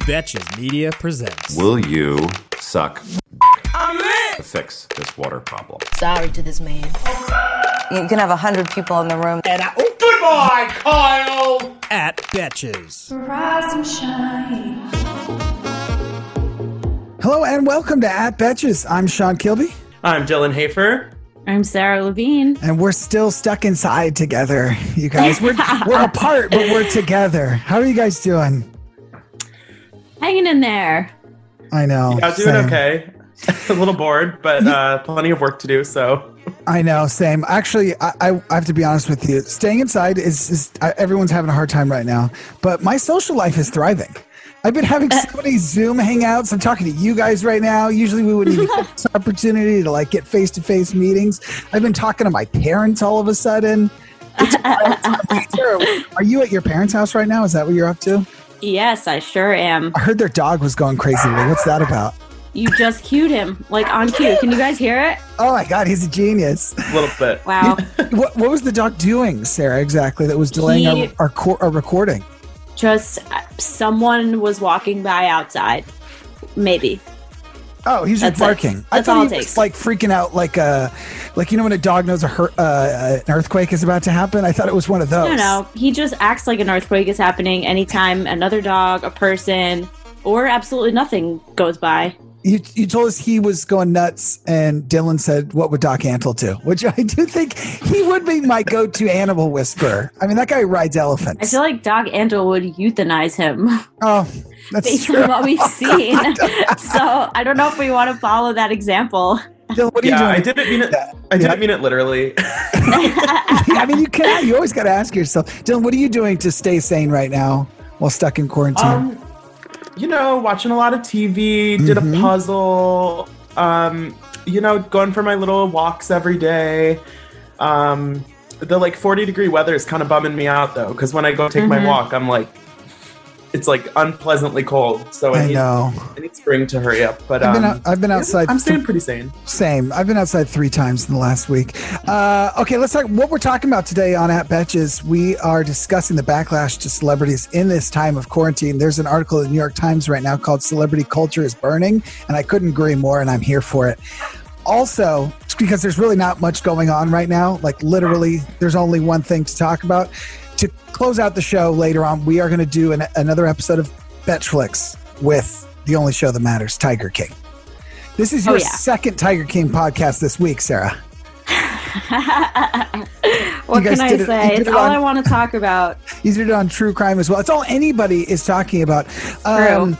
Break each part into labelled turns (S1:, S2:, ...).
S1: Betches Media presents.
S2: Will you suck to fix this water problem?
S3: Sorry to this man.
S4: You can have a hundred people in the room.
S1: And I, oh,
S5: Goodbye, Kyle!
S1: at Betches.
S6: Rise and shine.
S7: Hello and welcome to At Betches. I'm Sean Kilby,
S5: I'm Dylan Hafer.
S8: I'm Sarah Levine.
S7: and we're still stuck inside together. You guys, we're we're apart, but we're together. How are you guys doing?
S8: Hanging in there.
S7: I know.
S5: Yeah, doing
S7: same.
S5: okay. a little bored, but uh, plenty of work to do. So
S7: I know, same. Actually, I, I, I have to be honest with you. Staying inside is, is I, everyone's having a hard time right now, but my social life is thriving. I've been having so many Zoom hangouts. I'm talking to you guys right now. Usually, we wouldn't even get this opportunity to like get face to face meetings. I've been talking to my parents all of a sudden. It's wild. Sarah, Are you at your parents' house right now? Is that what you're up to?
S8: Yes, I sure am.
S7: I heard their dog was going crazy. What's that about?
S8: You just cued him, like on cue. Can you guys hear it?
S7: Oh my God, he's a genius.
S5: a little bit.
S8: Wow.
S7: What, what was the dog doing, Sarah, exactly, that was delaying
S8: He-
S7: our, our, cor- our recording?
S8: just uh, someone was walking by outside. Maybe.
S7: Oh, he's just
S8: That's it.
S7: barking. I thought he was like freaking out, like a, like you know when a dog knows a hurt, uh, an earthquake is about to happen. I thought it was one of those.
S8: No, don't. He just acts like an earthquake is happening anytime another dog, a person, or absolutely nothing goes by.
S7: You, you told us he was going nuts, and Dylan said, "What would Doc Antle do?" Which I do think he would be my go-to animal whisperer. I mean, that guy rides elephants.
S8: I feel like Doc Antle would euthanize him
S7: oh, that's
S8: based
S7: true.
S8: on what we've seen. so I don't know if we want to follow that example.
S7: Dylan, what are
S5: Yeah,
S7: you doing?
S5: I didn't mean it.
S7: Yeah.
S5: I didn't
S7: Yeah.
S5: mean it literally.
S7: I mean, you can. You always got to ask yourself, Dylan. What are you doing to stay sane right now while stuck in quarantine?
S5: um, you know, watching a lot of TV. Did
S7: Mhm.
S5: a puzzle. Um, you know, going for my little walks every day. Um, the like 40 degree weather is kind of bumming me out though, because when I go take my
S8: Mhm.
S5: walk, I'm like, it's like unpleasantly cold. So I,
S7: I
S5: need,
S7: know.
S5: I need spring to hurry up. But
S7: I've
S5: um,
S7: been out, I've been outside.
S5: I'm
S7: th-
S5: staying pretty sane.
S7: Same. I've been outside three times in the last week. Uh, okay, let's talk. What we're talking about today on At Betches, we are discussing the backlash to celebrities in this time of quarantine. There's an article in the New York Times right now called "Celebrity Culture is Burning," and I couldn't agree more. And I'm here for it. Also, because there's really not much going on right now. Like literally, there's only one thing to talk about. To close out the show later on, we are going to do an, another episode of Betchflix with the only show that matters, Tiger King. This is
S8: Oh,
S7: your
S8: yeah.
S7: second Tiger King podcast this week, Sarah.
S8: what can I
S7: it-
S8: say? It's
S7: it
S8: all
S7: on-
S8: I want to talk about.
S7: You did it on true crime as well. It's all anybody is talking about. Um,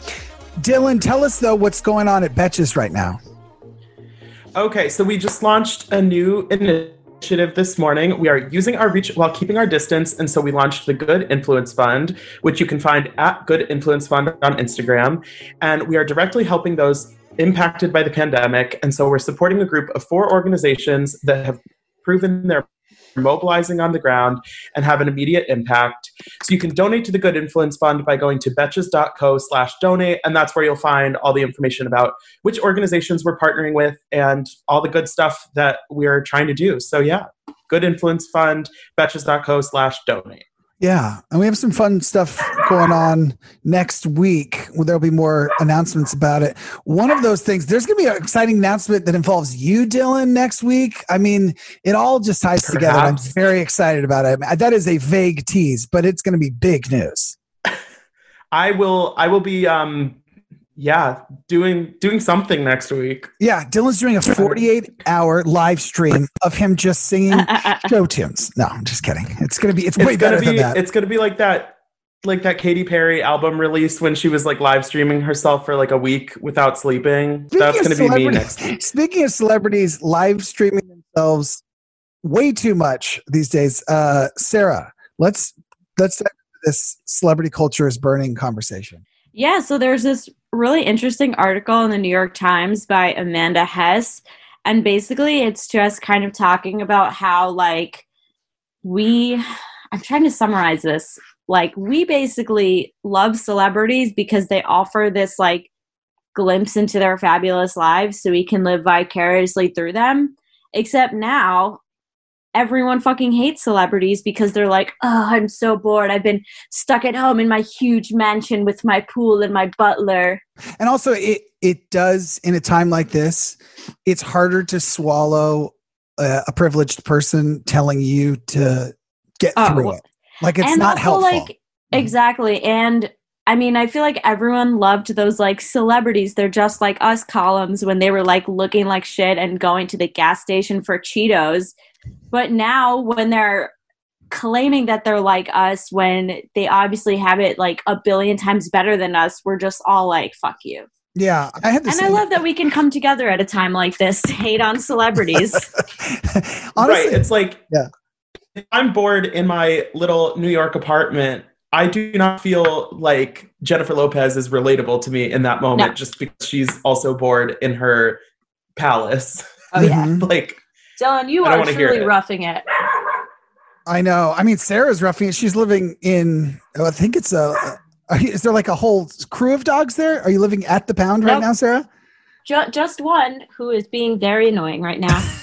S7: Dylan, tell us though what's going on at Betches right now.
S5: Okay, so we just launched a new initiative this morning. We are using our reach while keeping our distance. And so we launched the Good Influence Fund, which you can find at Good Influence Fund on Instagram. And we are directly helping those impacted by the pandemic. And so we're supporting a group of four organizations that have proven they're mobilizing on the ground and have an immediate impact. So you can donate to the Good Influence Fund by going to betches.co slash donate. And that's where you'll find all the information about which organizations we're partnering with and all the good stuff that we're trying to do. So yeah, Good Influence Fund, betches.co slash donate.
S7: Yeah, and we have some fun stuff going on next week. There'll be more announcements about it. One of those things, there's going to be an exciting announcement that involves you, Dylan, next week. I mean, it all just ties together. I'm very excited about it. That is a vague tease, but it's going to be big news.
S5: I will I will be um yeah, doing doing something next week.
S7: Yeah, Dylan's doing a 48 hour live stream of him just singing show tunes. No, I'm just kidding. It's gonna be. It's, way
S5: It's gonna
S7: better
S5: be
S7: than that.
S5: it's gonna be like that like that Katy Perry album release when she was like live streaming herself for like a week without sleeping.
S7: Speaking
S5: That's gonna be me next week.
S7: Speaking of celebrities live streaming themselves way too much these days, uh, Sarah, let's let's this celebrity culture is burning conversation.
S8: Yeah, so there's this really interesting article in the New York Times by Amanda Hess. And basically, it's just kind of talking about how, like, we, I'm trying to summarize this. Like, we basically love celebrities because they offer this, like, glimpse into their fabulous lives so we can live vicariously through them. Except now, everyone fucking hates celebrities because they're like, oh, I'm so bored. I've been stuck at home in my huge mansion with my pool and my butler.
S7: And also, it it does in a time like this, it's harder to swallow a, a privileged person telling you to get
S8: Oh,
S7: through it. Like it's not helpful.
S8: like, exactly. And I mean, I feel like everyone loved those like celebrities. They're just like us columns when they were like looking like shit and going to the gas station for Cheetos. But now when they're claiming that they're like us when they obviously have it like a billion times better than us, we're just all like, fuck you.
S7: yeah, I had the
S8: And I love that we can come together at a time like this to hate on celebrities.
S7: Honestly,
S5: right. It's like
S7: Yeah.
S5: if I'm bored in my little New York apartment. I do not feel like Jennifer Lopez is relatable to me in that moment
S8: No.
S5: just because she's also bored in her palace.
S8: oh yeah.
S5: Like
S8: Dylan, you are
S5: wanna
S8: truly roughing it.
S7: I know. I mean, Sarah's roughing it. She's living in. oh, I think it's a. Are you, is there like a whole crew of dogs there? Are you living at the pound right
S8: Nope.
S7: now, Sarah?
S8: Ju- just one who is being very annoying right now.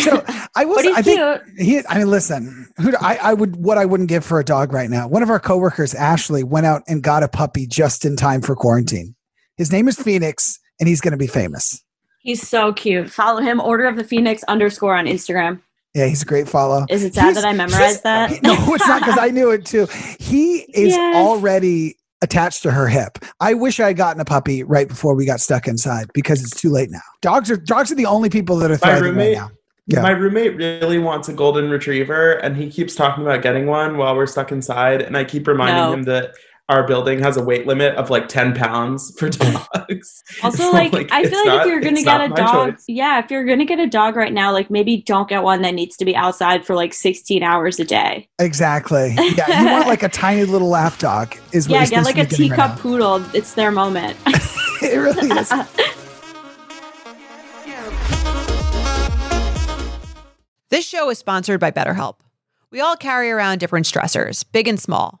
S7: So I was.
S8: but he's
S7: I
S8: cute.
S7: think he. I mean, listen. Who I, I would. What I wouldn't give for a dog right now. One of our coworkers, Ashley, went out and got a puppy just in time for quarantine. His name is Phoenix, and he's going to be famous.
S8: He's so cute. Follow him, Order of the Phoenix underscore on Instagram.
S7: Yeah, he's a great follow.
S8: Is it sad
S7: He's-
S8: that I memorized that?
S7: He- no, it's not because I knew it too. He is
S8: Yes.
S7: already attached to her hip. I wish I had gotten a puppy right before we got stuck inside because it's too late now. Dogs are dogs are the only people that are
S5: My
S7: thriving
S5: roommate-
S7: right now. Yeah.
S5: My roommate really wants a golden retriever, and he keeps talking about getting one while we're stuck inside. And I keep reminding
S8: No.
S5: him that our building has a weight limit of like ten pounds for dogs.
S8: Also,
S5: So,
S8: like, I feel like
S5: not-
S8: if you're gonna get a dog,
S5: choice.
S8: yeah, if you're gonna get a dog right now, like maybe don't get one that needs to be outside for like 16 hours a day.
S7: Exactly. Yeah, you want like a tiny little lap dog is what
S8: yeah,
S7: you're
S8: get
S7: supposed
S8: like
S7: to
S8: a
S7: be getting right
S8: teacup poodle. It's their moment.
S7: it really is.
S3: This show is sponsored by BetterHelp. We all carry around different stressors, big and small.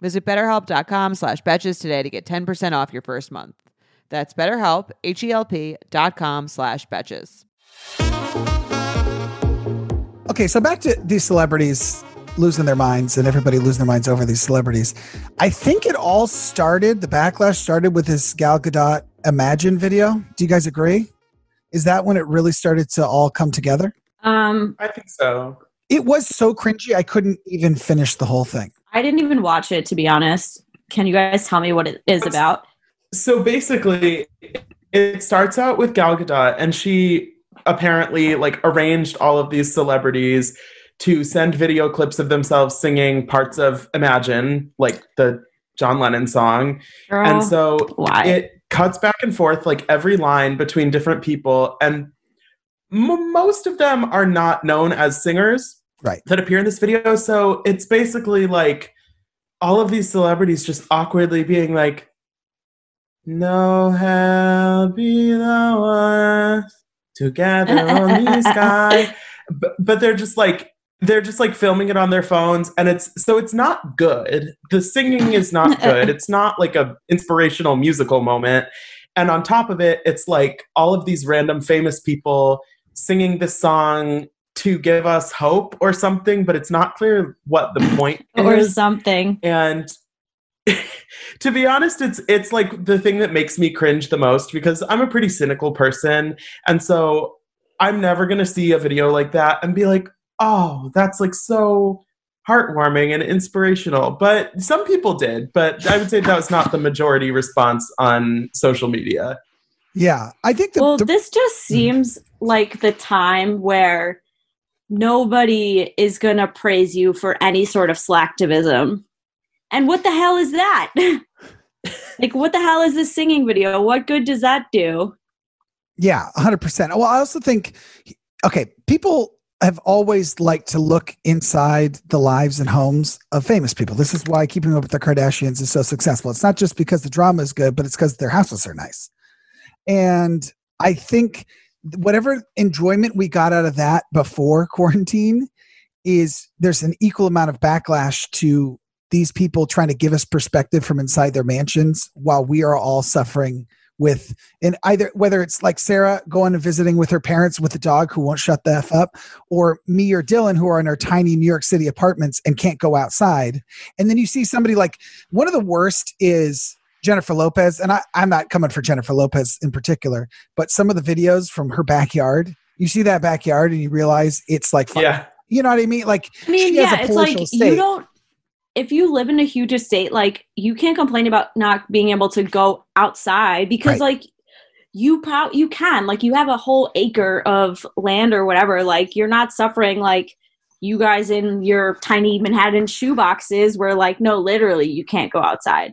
S3: Visit betterhelp.com slash betches today to get 10% off your first month. That's betterhelp, H-E-L-P dot com slash betches.
S7: Okay, so back to these celebrities losing their minds and everybody losing their minds over these celebrities. I think it all started, the backlash started with this Gal Gadot Imagine video. Do you guys agree? Is that when it really started to all come together?
S8: um,
S5: I think so.
S7: It was so cringy, I couldn't even finish the whole thing.
S8: I didn't even watch it to be honest. Can you guys tell me what it is about?
S5: So basically, it starts out with Gal Gadot, and she apparently like arranged all of these celebrities to send video clips of themselves singing parts of Imagine, like the John Lennon song.
S8: Girl,
S5: and so
S8: why?
S5: it cuts back and forth like every line between different people and m- most of them are not known as singers
S7: Right.
S5: that appear in this video. So it's basically like all of these celebrities just awkwardly being like no hell be the worst together on the sky. But, but they're just like they're just like filming it on their phones and it's so it's not good. The singing is not good. It's not like a inspirational musical moment. And on top of it it's like all of these random famous people singing this song to give us hope or something but it's not clear what the point is.
S8: or
S5: is
S8: something.
S5: and to be honest it's it's like the thing that makes me cringe the most because i'm a pretty cynical person and so i'm never going to see a video like that and be like oh that's like so heartwarming and inspirational but some people did but i would say that was not the majority response on social media
S7: Yeah, I think the,
S8: well,
S7: the-
S8: this just seems like the time where nobody is going to praise you for any sort of slacktivism. And what the hell is that? like, what the hell is this singing video? What good does that do?
S7: Yeah, 100%. Well, I also think, okay, people have always liked to look inside the lives and homes of famous people. This is why Keeping Up with the Kardashians is so successful. It's not just because the drama is good, but it's because their houses are nice. And I think whatever enjoyment we got out of that before quarantine is there's an equal amount of backlash to these people trying to give us perspective from inside their mansions while we are all suffering with and either whether it's like Sarah going and visiting with her parents with a dog who won't shut the F up, or me or Dylan who are in our tiny New York City apartments and can't go outside. And then you see somebody like one of the worst is Jennifer Lopez. And I, I'm not coming for Jennifer Lopez in particular, but some of the videos from her backyard, you see that backyard and you realize it's like,
S5: Yeah.
S7: you know what I mean? Like,
S8: I mean,
S7: she has
S8: yeah,
S7: a
S8: it's like
S7: palatial
S8: you don't. If you live in a huge estate, like you can't complain about not being able to go outside because,
S7: Right.
S8: like, you pro- you can like you have a whole acre of land or whatever. Like you're not suffering like you guys in your tiny Manhattan shoe boxes, where like no, literally you can't go outside.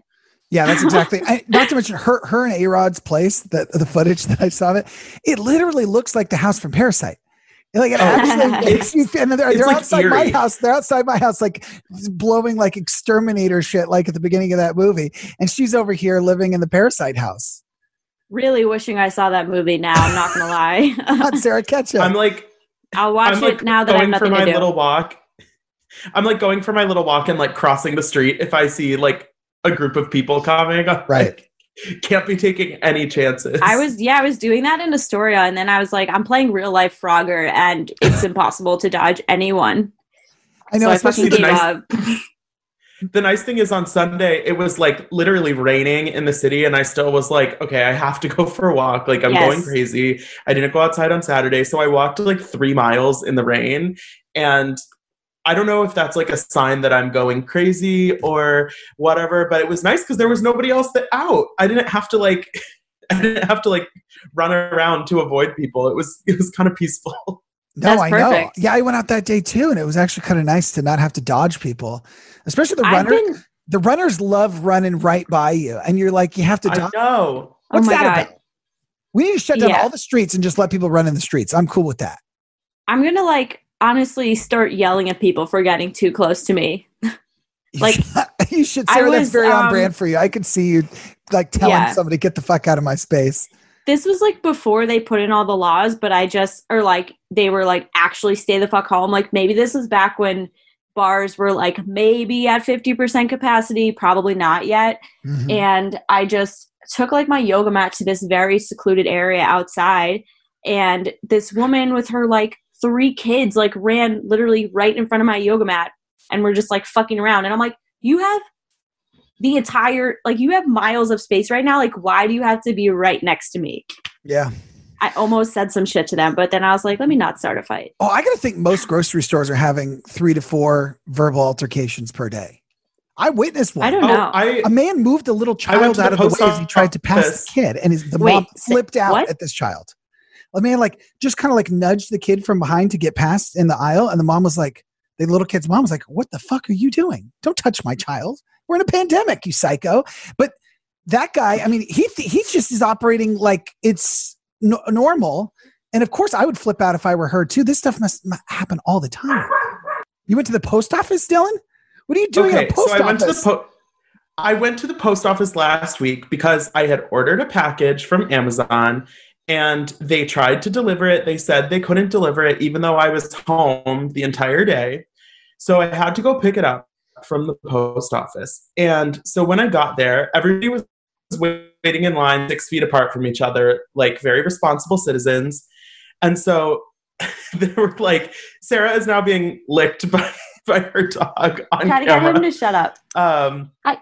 S7: Yeah, that's exactly. I, not to mention her, her and A Rod's place. The the footage that I saw of it, it literally looks like the house from Parasite. Like it
S5: Oh.
S7: actually makes you. And they're, they're
S5: like
S7: outside my house. They're outside my house, like blowing like exterminator shit, like at the beginning of that movie. And she's over here living in the Parasite house.
S8: Really wishing I saw that movie now. I'm not gonna lie.
S7: Not Sarah Ketchum.
S5: I'm like
S8: I'll watch
S5: I'm
S8: it
S5: like
S8: now that I'm
S5: going for my
S8: to do.
S5: little walk. I'm like going for my little walk and like crossing the street if I see like a group of people coming. I'm
S7: Right.
S5: like, can't be taking any chances.
S8: I was yeah, I was doing that in Astoria, and then I was like, I'm playing real life Frogger, and it's impossible to dodge anyone.
S7: I know,
S8: so I
S7: especially
S8: fucking
S5: the nice-
S8: up.
S5: the nice thing is on Sunday it was like literally raining in the city and I still was like okay I have to go for a walk like I'm
S8: Yes.
S5: going crazy I didn't go outside on Saturday so I walked like 3 miles in the rain and I don't know if that's like a sign that I'm going crazy or whatever but it was nice cuz there was nobody else that out I didn't have to like I didn't have to like run around to avoid people it was it was kind of peaceful
S7: no,
S8: That's
S7: I know. Yeah, I went out that day too, and it was actually kind of nice to not have to dodge people, especially the
S8: I've
S7: runner.
S8: been
S7: the runners love running right by you, and you're like, you have to
S5: I
S7: dodge.
S5: know
S8: oh
S7: What's
S8: my
S7: that
S8: god.
S7: about? We need to shut down
S8: Yeah.
S7: all the streets and just let people run in the streets. I'm cool with that.
S8: I'm gonna like honestly start yelling at people for getting too close to me. Like,
S7: you should, Sarah. that's very on
S8: um,
S7: brand for you. I could see you like telling
S8: Yeah.
S7: somebody get the fuck out of my space.
S8: This was like before they put in all the laws, but I just or like they were like actually stay the fuck home. Like maybe this was back when bars were like maybe at 50% capacity, probably not yet.
S7: Mhm.
S8: and I just took like my yoga mat to this very secluded area outside and this woman with her like three kids like ran literally right in front of my yoga mat and we're just like fucking around and I'm like you have the entire like you have miles of space right now like why do you have to be right next to me
S7: Yeah.
S8: I almost said some shit to them but then I was like let me not start a fight
S7: Oh, I gotta think most grocery stores are having three to four verbal altercations per day. I witnessed one.
S8: I don't
S5: oh
S8: know
S5: I
S7: A man moved a little child out of the way as he tried to pass
S5: office.
S7: the kid, and his, the
S8: Wait,
S7: mom flipped out
S8: what?
S7: at this child. The man like just kind of like nudged the kid from behind to get past in the aisle, and the mom was like, the little kid's mom was like, "What the fuck are you doing? Don't touch my child. We're in a pandemic, you psycho." But that guy, I mean, he th- he just is operating like it's no- normal. And of course, I would flip out if I were her too. This stuff must m- happen all the time. You went to the post office, Dylan? What are you doing at a post
S5: so I went to the
S7: office?
S5: po- I went to the post office last week because I had ordered a package from Amazon and they tried to deliver it. They said they couldn't deliver it even though I was home the entire day. So I had to go pick it up from the post office. And so when I got there, everybody was waiting in line six feet apart from each other, like very responsible citizens. And so they were like, Sarah is now being licked by, by her dog on
S8: Gotta get him to shut up
S5: Um,
S8: I-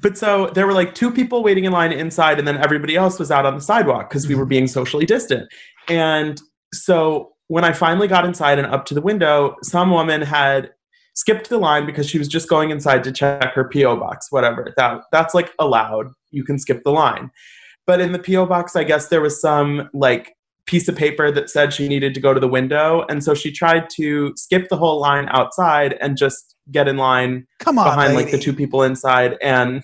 S5: but so there were like two people waiting in line inside, and then everybody else was out on the sidewalk because we were mm-hmm. being socially distant. And so when I finally got inside and up to the window, some woman had skipped the line because she was just going inside to check her PO box, whatever. That that's like allowed. You can skip the line. but in the PO box, I guess there was some like piece of paper that said she needed to go to the window, and so she tried to skip the whole line outside and just get in line
S7: Come on,
S5: behind like the two people inside and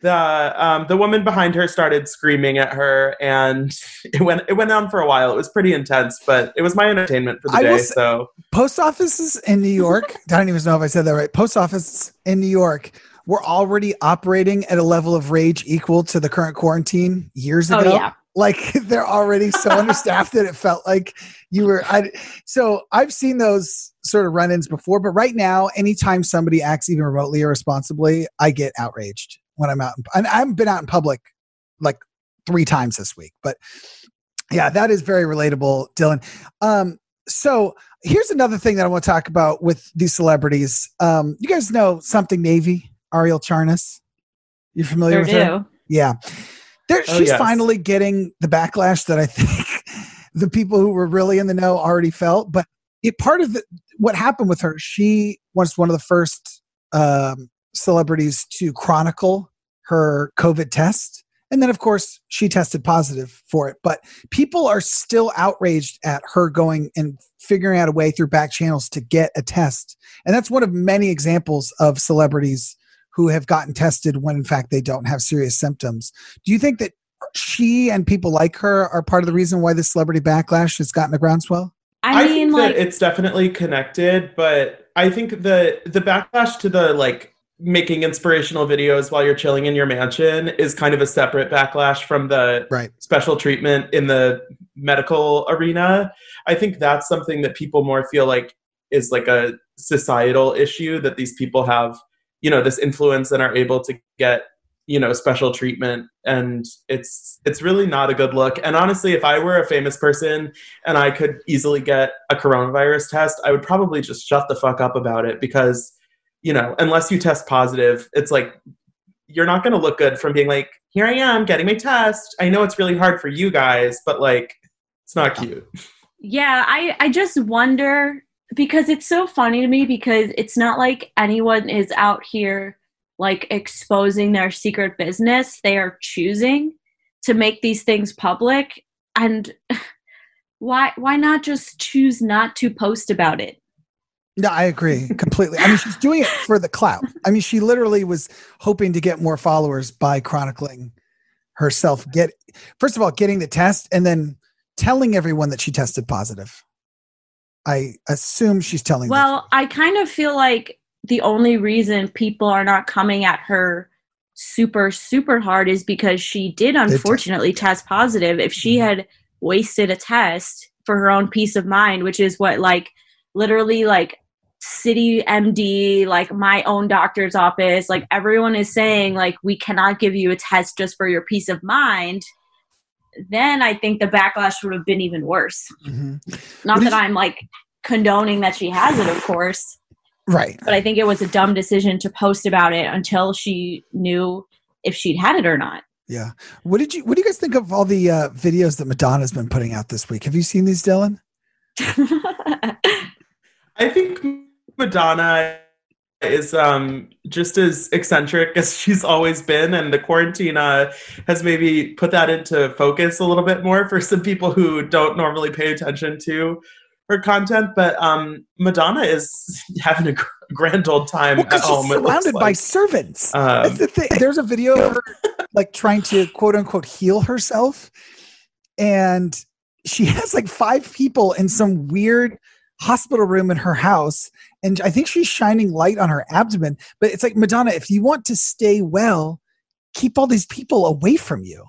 S5: the um, the woman behind her started screaming at her and it went it went on for a while it was pretty intense but it was my entertainment for the
S7: I
S5: day
S7: say-
S5: so
S7: post offices in New York. I don't even know if I said that right. Post offices in New York were already operating at a level of rage equal to the current quarantine years
S8: Oh,
S7: ago.
S8: yeah.
S7: Like they're already so understaffed that it felt like you were. I, so I've seen those sort of run-ins before, but right now, anytime somebody acts even remotely irresponsibly, I get outraged when I'm out. in- And I've been out in public like three times this week, but yeah, that is very relatable, Dylan. Um, so here's another thing that I want to talk about with these celebrities. Um, you guys know something Navy, Arielle Charnas. You familiar
S8: Sure
S7: with her? Yeah. There,
S5: Oh,
S7: she's
S5: yes.
S7: finally getting the backlash that I think the people who were really in the know already felt. But it part of the, what happened with her, she was one of the first um, celebrities to chronicle her COVID test. And then, of course, she tested positive for it. But people are still outraged at her going and figuring out a way through back channels to get a test. And that's one of many examples of celebrities who have gotten tested when, in fact, they don't have serious symptoms. Do you think that she and people like her are part of the reason why the celebrity backlash has gotten the groundswell?
S8: I, mean,
S5: think
S8: like,
S5: that it's definitely connected but i think the the backlash to the like making inspirational videos while you're chilling in your mansion is kind of a separate backlash from the
S7: Right.
S5: special treatment in the medical arena i think that's something that people more feel like is like a societal issue that these people have you know this influence and are able to get you know special treatment. And it's it's really not a good look. And honestly if i were a famous person and i could easily get a coronavirus test i would probably just shut the fuck up about it because you know unless you test positive it's like you're not going to look good from being like here i am getting my test. I know it's really hard for you guys but like it's not cute.
S8: Yeah, I, I just wonder because it's so funny to me because it's not like anyone is out here like exposing their secret business. They are choosing to make these things public. And why why not just choose not to post about it?
S7: No, I agree completely. I mean, she's doing it for the clout. I mean, she literally was hoping to get more followers by chronicling herself. Get first of all, getting the test, and then telling everyone that she tested positive. I assume she's telling. the
S8: Well, I kind of feel like the only reason people are not coming at her super super hard is because she did unfortunately test positive. If she
S7: Mhm.
S8: had wasted a test for her own peace of mind, which is what like literally like CityMD, like my own doctor's office, like everyone is saying like we cannot give you a test just for your peace of mind. Then I think the backlash would have been even worse.
S7: Mhm.
S8: Not
S7: What
S8: that
S7: is-
S8: I'm like condoning that she has it, of course,
S7: right.
S8: but I think it was a dumb decision to post about it until she knew if she'd had it or not.
S7: Yeah. What did you What do you guys think of all the uh, videos that Madonna's been putting out this week? Have you seen these, Dylan?
S5: I think Madonna is um, just as eccentric as she's always been, and the quarantine uh, has maybe put that into focus a little bit more for some people who don't normally pay attention to her content. But um, Madonna is having a grand old time
S7: Well,
S5: at home.
S7: she's surrounded by servants.
S5: Um,
S7: the thing. There's a video of her like trying to quote unquote heal herself, and she has like five people in some weird hospital room in her house, and I think she's shining light on her abdomen. But it's like Madonna, if you want to stay well, keep all these people away from you.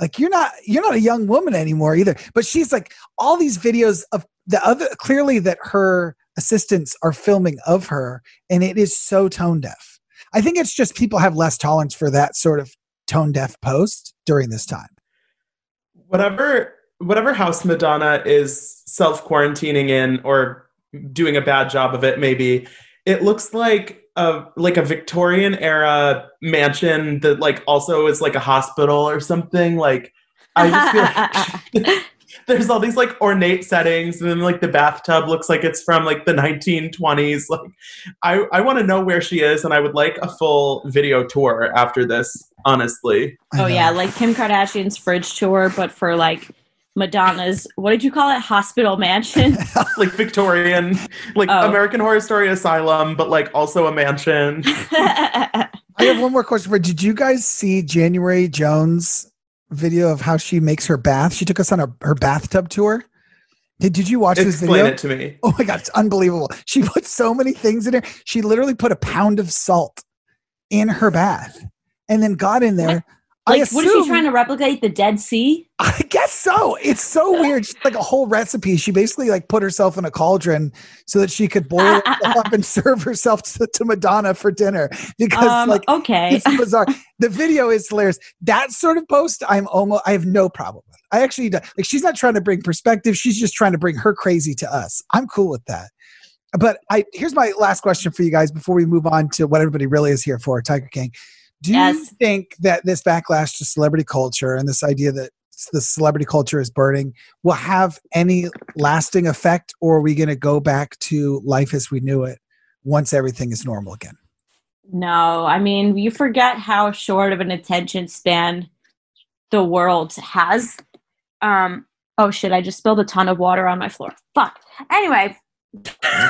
S7: Like you're not you're not a young woman anymore either. But she's like all these videos of the other clearly that her assistants are filming of her, and it is so tone deaf. I think it's just people have less tolerance for that sort of tone deaf post during this time.
S5: whatever whatever house Madonna is self quarantining in or doing a bad job of it, maybe it looks like a like a Victorian era mansion that like also is like a hospital or something. Like I just feel like there's all these like ornate settings, and then like the bathtub looks like it's from like the 1920s. Like, I I want to know where she is, and I would like a full video tour after this. Honestly,
S8: Oh yeah, like Kim Kardashian's fridge tour, but for like Madonna's what did you call it? Hospital mansion.
S5: like Victorian, like
S8: Oh.
S5: American Horror Story Asylum, but like also a mansion.
S7: I have one more question for. you. Did you guys see January Jones video of how she makes her bath? She took us on a, her bathtub tour. Did, did you watch this video?
S5: Explain it to me.
S7: Oh my god, it's unbelievable. She put so many things in there. She literally put a pound of salt in her bath and then got in there.
S8: Like what is she trying to replicate? The Dead Sea?
S7: I guess so. It's so weird. She's like a whole recipe. She basically like put herself in a cauldron so that she could boil ah, ah, herself ah. up and serve herself to, to Madonna for dinner because
S8: Um,
S7: like
S8: okay.
S7: it's bizarre. The video is hilarious. That sort of post, I'm almost, I have no problem with. I actually like. She's not trying to bring perspective. She's just trying to bring her crazy to us. I'm cool with that. But I here's my last question for you guys before we move on to what everybody really is here for, Tiger King. Do you think that this backlash to celebrity culture and this idea that the celebrity culture is burning will have any lasting effect, or are we going to go back to life as we knew it once everything is normal again?
S8: No, I mean, you forget how short of an attention span the world has. Um, oh shit, I just spilled a ton of water on my floor. Fuck. Anyway,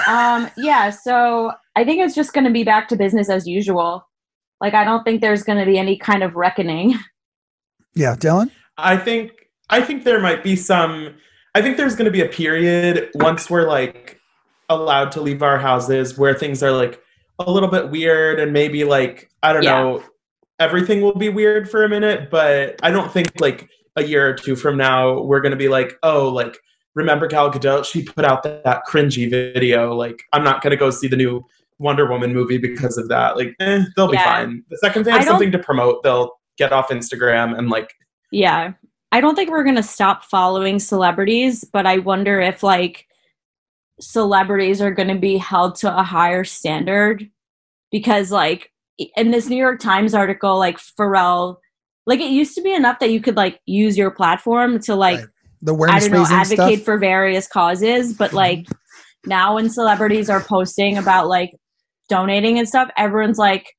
S8: um, yeah, so I think it's just going to be back to business as usual. Like, I don't think there's going to be any kind of reckoning.
S7: Yeah, Dylan.
S5: I think I think there might be some I think there's going to be a period once we're like allowed to leave our houses where things are like a little bit weird and maybe like I don't
S8: Yeah.
S5: know everything will be weird for a minute but I don't think like a year or two from now we're going to be like oh like remember Gal Gadot she put out that, that cringy video like I'm not going to go see the new Wonder Woman movie because of that like eh, they'll be fine the second they
S8: I
S5: have something to promote they'll get off Instagram and like
S8: Yeah. I don't think we're going to stop following celebrities, but I wonder if like celebrities are going to be held to a higher standard because like in this New York Times article like Pharrell like it used to be enough that you could like use your platform to like
S7: Right. The
S8: I don't know advocate
S7: stuff.
S8: for various causes, but like now when celebrities are posting about like donating and stuff, everyone's like,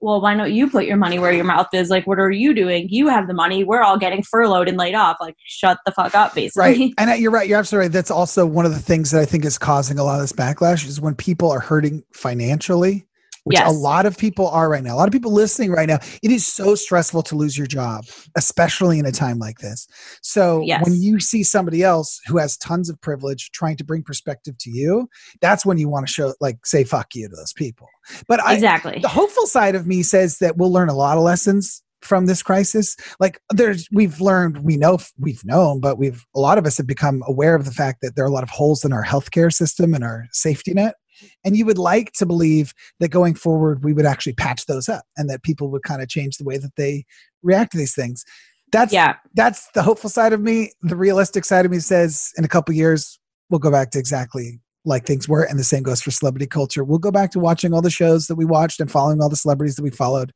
S8: well, why don't you put your money where your mouth is? Like, what are you doing? You have the money. We're all getting furloughed and laid off. Like, shut the fuck up, basically.
S7: Right. And you're right. You're absolutely right. That's also one of the things that I think is causing a lot of this backlash is when people are hurting financially, which a lot of people are right now. A lot of people listening right now. It is so stressful to lose your job, especially in a time like this. So
S8: Yes.
S7: when you see somebody else who has tons of privilege trying to bring perspective to you, that's when you want to show, like, say fuck you to those people. But I,
S8: exactly.
S7: the hopeful side of me says that we'll learn a lot of lessons from this crisis like there's we've learned we know we've known but we've a lot of us have become aware of the fact that there are a lot of holes in our healthcare system and our safety net and you would like to believe that going forward we would actually patch those up and that people would kind of change the way that they react to these things that's
S8: yeah.
S7: that's the hopeful side of me the realistic side of me says in a couple years we'll go back to exactly like things were and the same goes for celebrity culture we'll go back to watching all the shows that we watched and following all the celebrities that we followed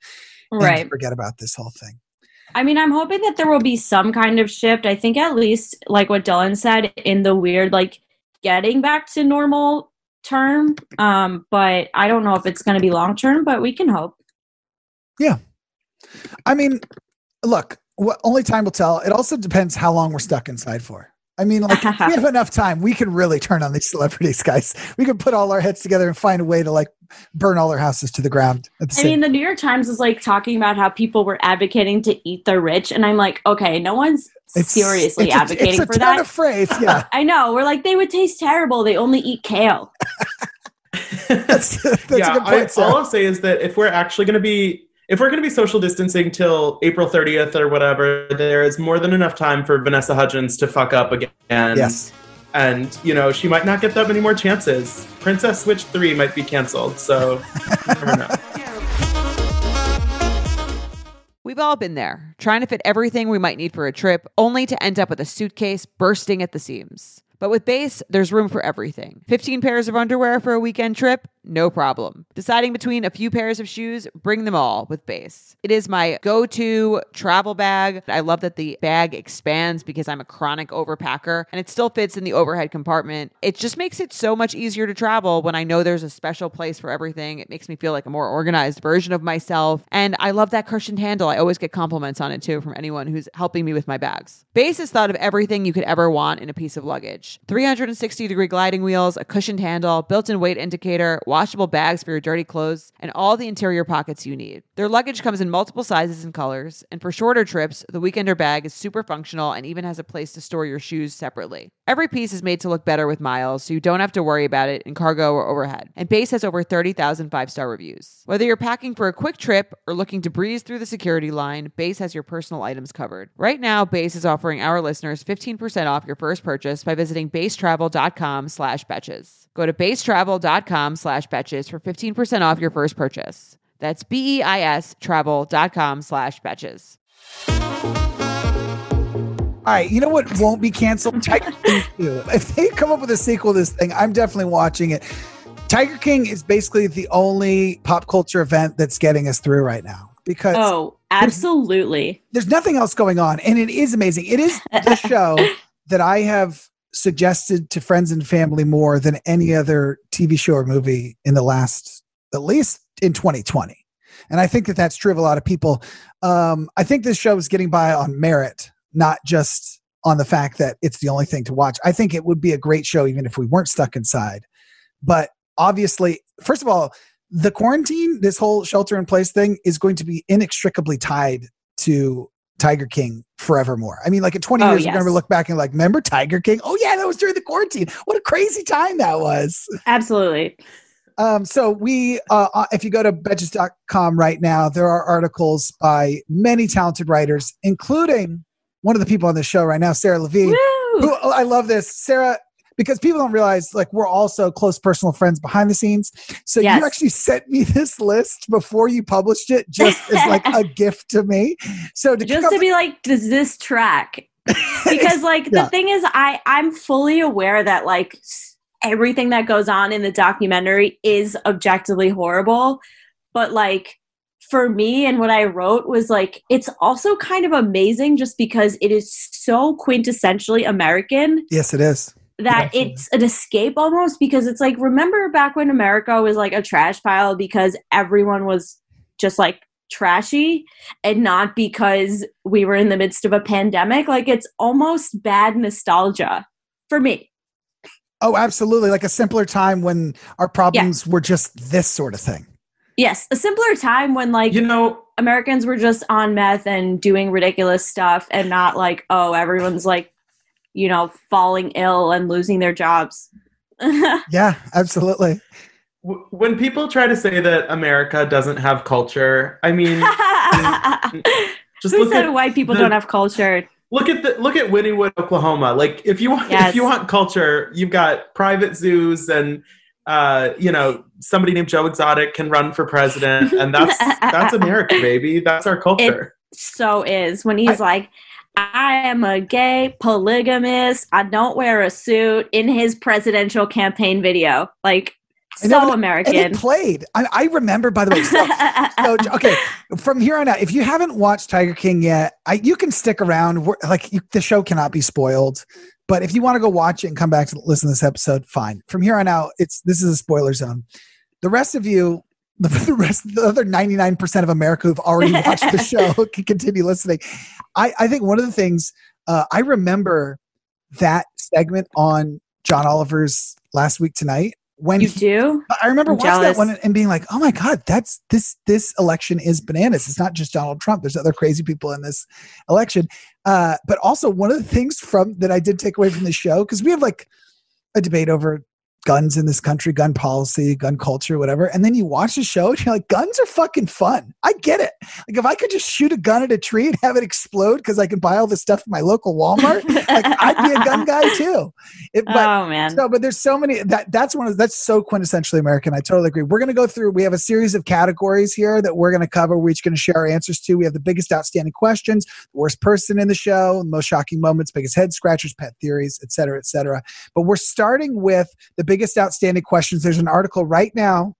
S7: and
S8: Right.
S7: forget about this whole thing
S8: I mean, I'm hoping that there will be some kind of shift. I think at least like what Dylan said in the weird, like getting back to normal term. Um, but I don't know if it's going to be long term, but we can hope. Yeah.
S7: I mean look what only time will tell it also depends how long we're stuck inside for i mean like if we have enough time we can really turn on these celebrities guys we can put all our heads together and find a way to like burn all their houses to the ground at the
S8: I
S7: same
S8: mean, the New York Times is like talking about how people were advocating to eat the rich, and I'm like, okay, no one's
S7: It's-
S8: seriously
S7: it's a-
S8: advocating
S7: it's a
S8: for
S7: turn
S8: that.
S7: of phrase yeah
S8: I know. We're like, they would taste terrible. They only eat kale.
S7: that's, that's
S5: yeah,
S7: a good point
S5: I, all I'll say is that if we're actually going to be if we're going to be social distancing till April 30th or whatever, there is more than enough time for Vanessa Hudgens to fuck up again.
S7: yes
S5: And, you know, she might not get that many more chances. Princess Switch 3 might be canceled, so never know.
S3: We've all been there, trying to fit everything we might need for a trip, only to end up with a suitcase bursting at the seams. But with Béis, there's room for everything. 15 pairs of underwear for a weekend trip? no problem. Deciding between a few pairs of shoes, bring them all with Béis. It is my go to travel bag. I love that the bag expands because I'm a chronic overpacker and it still fits in the overhead compartment. It just makes it so much easier to travel when I know there's a special place for everything. It makes me feel like a more organized version of myself. And I love that cushioned handle. I always get compliments on it too from anyone who's helping me with my bags. Béis has thought of everything you could ever want in a piece of luggage 360 degree gliding wheels, a cushioned handle, built in weight indicator, washable bags for your dirty clothes, and all the interior pockets you need. Their luggage comes in multiple sizes and colors, and for shorter trips, the Weekender bag is super functional and even has a place to store your shoes separately. Every piece is made to look better with miles, so you don't have to worry about it in cargo or overhead. And Béis has over 30,000 five star reviews. Whether you're packing for a quick trip or looking to breeze through the security line, Béis has your personal items covered. Right now, Béis is offering our listeners 15% off your first purchase by visiting beistravel.com slash betches. Go to beistravel.com slash betches for 15% off your first purchase. That's B-E-I-S travel.com slash betches.
S7: All right, you know what won't be canceled? Tiger King 2. If they come up with a sequel to this thing, I'm definitely watching it. Tiger King is basically the only pop culture event that's getting us through right now because
S8: Oh, absolutely.
S7: there's nothing else going on. And it is amazing. It is the show that I have suggested to friends and family more than any other TV show or movie in the last, at least in 2020. And I think that that's true of a lot of people. Um, I think this show is getting by on merit, not just on the fact that it's the only thing to watch. I think it would be a great show even if we weren't stuck inside. But obviously, first of all, the quarantine, this whole shelter in place thing is going to be inextricably tied to Tiger King forevermore. I mean, like in 20
S8: Oh,
S7: years, we're going to look back and like, remember Tiger King? Oh, yeah, that was during the quarantine. What a crazy time that was.
S8: Absolutely.
S7: Um, so we, uh, uh, if you go to betches.com right now, there are articles by many talented writers, including one of the people on the show right now, Sarah Levine.
S8: Woo!
S7: Who, oh, I love this, Sarah, because people don't realize like we're also close personal friends behind the scenes. So
S8: Yes.
S7: you actually sent me this list before you published it, just as like a gift to me. So to
S8: Just to be like, does this track? Because like
S7: Yeah.
S8: the thing is, I I'm fully aware that like everything that goes on in the documentary is objectively horrible, but like for me and what I wrote was like it's also kind of amazing just because it is so quintessentially American
S7: yes, it is.
S8: that
S7: Absolutely.
S8: it's an escape almost because it's like remember back when America was like a trash pile because everyone was just like trashy and not because we were in the midst of a pandemic like it's almost bad nostalgia for me
S7: Oh, absolutely. Like a simpler time when our problems were just this sort of thing.
S8: Yes a simpler time when like
S5: You know,
S8: Americans were just on meth and doing ridiculous stuff and not like oh everyone's like you know falling ill and losing their jobs
S7: Yeah, absolutely.
S5: when people try to say that America doesn't have culture, I mean, just
S8: Who
S5: look
S8: said
S5: at
S8: white people
S5: the-
S8: don't have culture?
S5: look at the look at Wynnewood, Oklahoma. Like if you want
S8: Yes.
S5: if you want culture, you've got private zoos and uh, you know somebody named Joe Exotic can run for president, and that's that's America, baby. That's our culture.
S8: So is when he's like, I am a gay polygamist. I don't wear a suit in his presidential campaign video. Like
S7: I know,
S8: so
S7: but-
S8: American.
S7: And it played. I, I remember, by the way. So, so, okay, from here on out, if you haven't watched Tiger King yet, I, you can stick around. We're, like you, the show cannot be spoiled. But if you want to go watch it and come back to listen to this episode, fine. From here on out, it's this is a spoiler zone. The rest of you, the, the rest, the other ninety nine percent of America who've already watched the show can continue listening. I, I think one of the things uh, I remember that segment on John Oliver's last week tonight when
S8: you
S7: he-
S8: do?
S7: I remember
S8: I'm
S7: watching that one and being like, "Oh my god, that's this this election is bananas. It's not just Donald Trump. There's other crazy people in this election." Uh, but also, one of the things from that I did take away from the show because we have like a debate over guns in this country, gun policy, gun culture, whatever. And then you watch the show and you're like, guns are fucking fun. I get it. Like if I could just shoot a gun at a tree and have it explode because I can buy all this stuff at my local Walmart, like I'd be a gun guy too. It, but
S8: oh man.
S7: no, but there's so many that that's one of that's so quintessentially American. I totally agree. We're gonna go through. We have a series of categories here that we're gonna cover. We're each gonna share our answers to. We have the biggest outstanding questions, the worst person in the show, the most shocking moments, biggest head scratchers, pet theories, et cetera, et cetera. But we're starting with the biggest outstanding questions. There's an article right now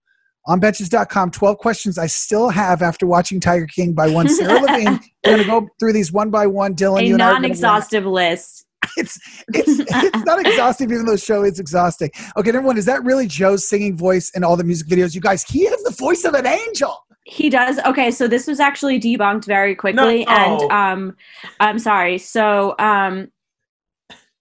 S7: on Betches.com. 12 questions I still have after watching Tiger King by one Sarah Levine. We're going to go through these one by one. Dylan,
S8: A
S7: you're gonna
S8: non-exhaustive list.
S7: it's it's it's not exhaustive, even though the show is exhausting. Okay, number one, is that really Joe's singing voice in all the music videos? You guys, he has the voice of an angel.
S8: He does. Okay, so this was actually debunked very quickly,
S5: No.
S8: and um, I'm sorry. So um,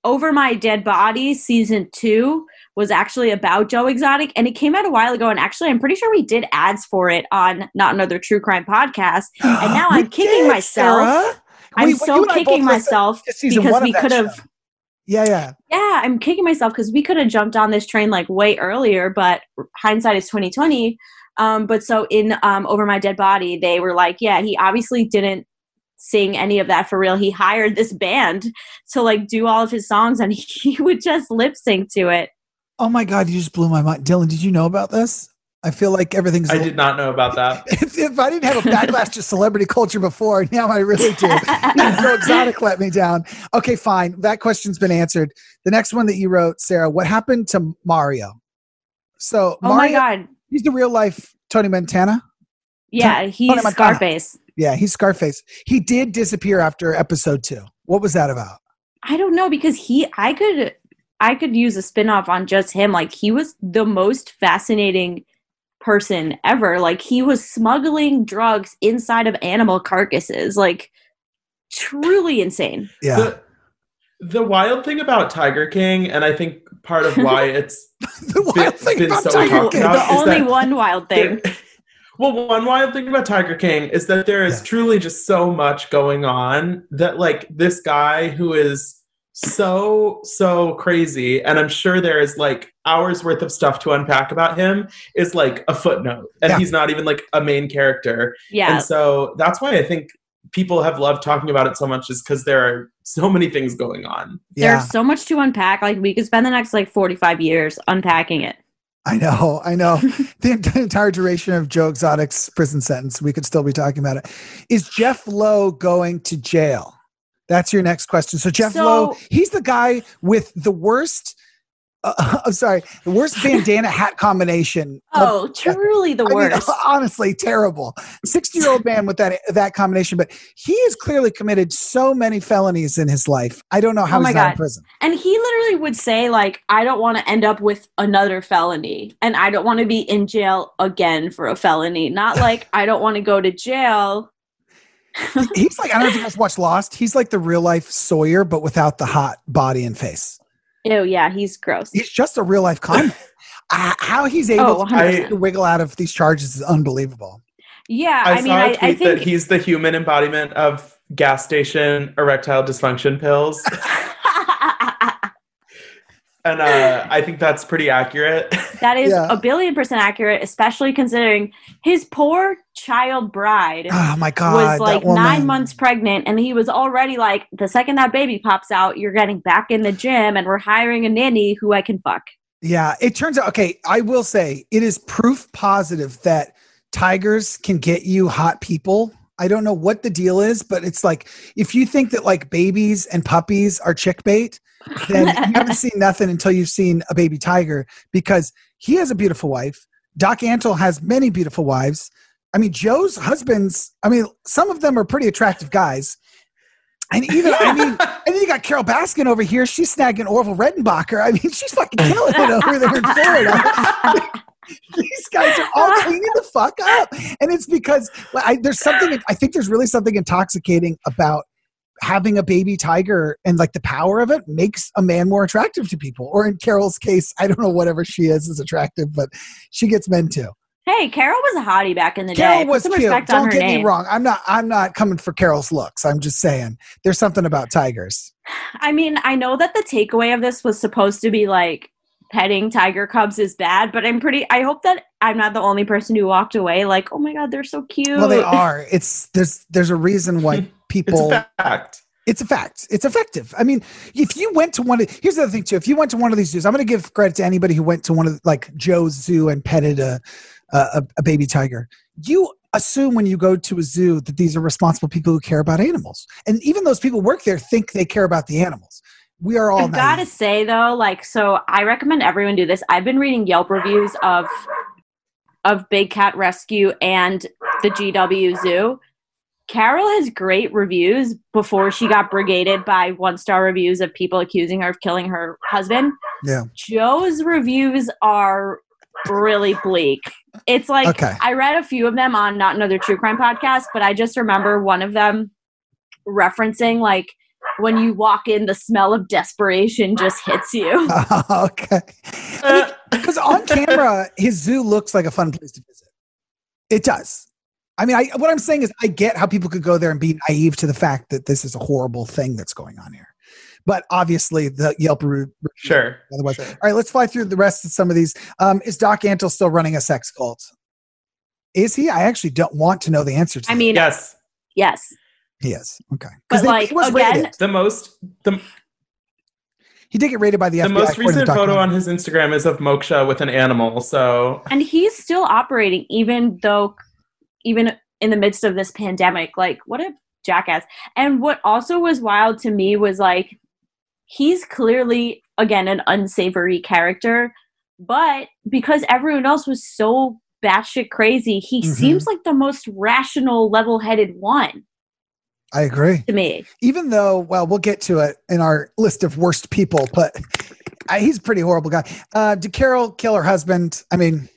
S8: over my dead body season two was actually about Joe Exotic, and it came out a while ago. And actually, I'm pretty sure we did ads for it on Not Another True Crime podcast. And now I'm kicking
S7: did,
S8: myself.
S7: Sarah.
S8: I'm
S7: you
S8: so
S7: and I both
S8: kicking myself because we could have.
S7: Yeah, yeah.
S8: Yeah, I'm kicking myself because we could have jumped on this train like way earlier, but hindsight is 2020. Um, but so in um, Over My Dead Body, they were like, yeah, he obviously didn't sing any of that for real. He hired this band to like do all of his songs, and he would just lip sync to it.
S7: Oh my God, you just blew my mind. Dylan, did you know about this? I feel like everything's.
S5: I did not know about that.
S7: If, if I didn't have a backlash to celebrity culture before, now I really do. Joe Exotic let me down. Okay, fine. That question's been answered. The next one that you wrote, Sarah, what happened to Mario? So,
S8: Oh my god,
S7: he's the real life Tony Montana.
S8: yeah, he's
S7: Montana.
S8: Scarface.
S7: Yeah, he's Scarface. He did disappear after episode two. What was that about?
S8: I don't know because he, I could, I could use a spin-off on just him. Like he was the most fascinating person ever. Like he was smuggling drugs inside of animal carcasses. Like truly insane.
S7: Yeah.
S5: The, the wild thing about Tiger King, and I think part of why it's
S7: the wild
S5: been-
S7: thing
S5: been
S7: about
S5: so
S7: Tiger
S5: talked
S7: King.
S5: about
S8: the
S5: is
S8: only
S5: that
S8: one wild thing.
S5: there- well, one wild thing about Tiger King is that there is
S7: Yeah.
S5: truly just so much going on that, like, this guy who is so, so crazy, and I'm sure there is like hours worth of stuff to unpack about him, is like a footnote, and
S7: Yeah.
S5: he's not even like a main character.
S8: Yeah.
S5: And so that's why I think people have loved talking about it so much, is because there are so many things going on.
S7: Yeah,
S8: There's so much to unpack. Like we could spend the next like 45 years unpacking it.
S7: I know, I know. the, the entire duration of Joe Exotic's prison sentence, we could still be talking about it. Is Jeff Lowe going to jail? That's your next question. So Jeff
S8: So-
S7: Lowe, he's the guy with the worst. Uh, I'm sorry, the worst bandana hat combination. of-
S8: Oh, truly the
S7: I mean,
S8: worst.
S7: honestly, terrible. Sixty-year-old man with that that combination, but he has clearly committed so many felonies in his life. I don't know how
S8: Oh
S7: he's not in prison.
S8: And he literally would say, like, I don't want to end up with another felony. And I don't want to be in jail again for a felony. Not like I don't want to go to jail.
S7: He's like I don't know if you guys watch Lost. He's like the real life Sawyer, but without the hot body and face.
S8: Ew, yeah, he's gross.
S7: He's just a real life con. uh, how he's able
S8: Oh,
S7: to, to wiggle out of these charges is unbelievable.
S8: Yeah,
S5: I,
S8: I,
S5: saw
S8: mean,
S5: a
S8: I,
S5: tweet
S8: I
S5: that
S8: think.
S5: he's the human embodiment of gas station erectile dysfunction pills. and uh, I think that's pretty accurate.
S8: that is
S7: Yeah.
S8: a billion percent accurate, especially considering his poor child bride.
S7: Oh my god,
S8: was like nine months pregnant and he was already like the second that baby pops out you're getting back in the gym and we're hiring a nanny who i can fuck
S7: Yeah, it turns out okay. I will say it is proof positive that tigers can get you hot people. I don't know what the deal is, but it's like if you think that like babies and puppies are chick bait, then you haven't seen nothing until you've seen a baby tiger because he has a beautiful wife. Doc Antle has many beautiful wives. I mean, Joe's husbands, I mean, some of them are pretty attractive guys. And even, I mean, and then you got Carol Baskin over here. She's snagging Orville Redenbacher. I mean, she's fucking killing it over there in Florida. These guys are all cleaning the fuck up. And it's because I, there's something, I think there's really something intoxicating about having a baby tiger and like the power of it makes a man more attractive to people. Or in Carol's case, I don't know, whatever she is is attractive, but she gets men too.
S8: hey carol was a hottie back in the
S7: Carol
S8: day Put
S7: was
S8: some
S7: cute.
S8: respect on
S7: Don't get
S8: name
S7: me wrong. I'm not. I'm not coming for Carol's looks. I'm just saying there's something about tigers.
S8: i mean i know that the takeaway of this was supposed to be like petting tiger cubs is bad but i'm pretty i hope that i'm not the only person who walked away like oh my god they're so cute
S7: Well, they are. It's there's there's a reason why people
S5: It's
S7: people.
S5: a fact.
S7: It's a fact. It's effective. I mean, if you went to one of here's the other thing too. If you went to one of these zoos, I'm going to give credit to anybody who went to one of like Joe's zoo and petted a a, a baby tiger. You assume when you go to a zoo that these are responsible people who care about animals, and even those people who work there think they care about the animals. We are all
S8: I've got to say though, like, so I recommend everyone do this. I've been reading Yelp reviews of of Big Cat Rescue and the GW Zoo. Carol has great reviews before she got brigaded by one star reviews of people accusing her of killing her husband.
S7: Yeah.
S8: Joe's reviews are really bleak. It's like
S7: Okay.
S8: I read a few of them on Not Another True Crime podcast, but I just remember one of them referencing like when you walk in, the smell of desperation just hits you.
S7: okay. Because on camera, his zoo looks like a fun place to visit. It does. I mean, I, what I'm saying is, I get how people could go there and be naive to the fact that this is a horrible thing that's going on here. But obviously, the Yelp re- re-
S5: Sure.
S7: Otherwise,
S5: sure.
S7: all right, let's fly through the rest of some of these. Um, is Doc Antle still running a sex cult? Is he? I actually don't want to know the answer to
S8: I
S7: that.
S8: mean,
S5: Yes.
S8: yes.
S7: He is. Okay.
S8: But,
S7: they-
S8: like,
S7: was
S8: again-
S7: rated.
S5: The most the,
S7: He did get rated by the,
S5: the
S7: FBI.
S5: most recent photo on his Instagram is of Moksha with an animal. So
S8: And he's still operating, even though, even in the midst of this pandemic. Like, what a jackass. And what also was wild to me was like, he's clearly, again, an unsavory character. But because everyone else was so batshit crazy, he
S7: Mhm.
S8: seems like the most rational, level headed one
S7: I agree.
S8: to me.
S7: even though well we'll get to it in our list of worst people but I, he's a pretty horrible guy uh did carol kill her husband i mean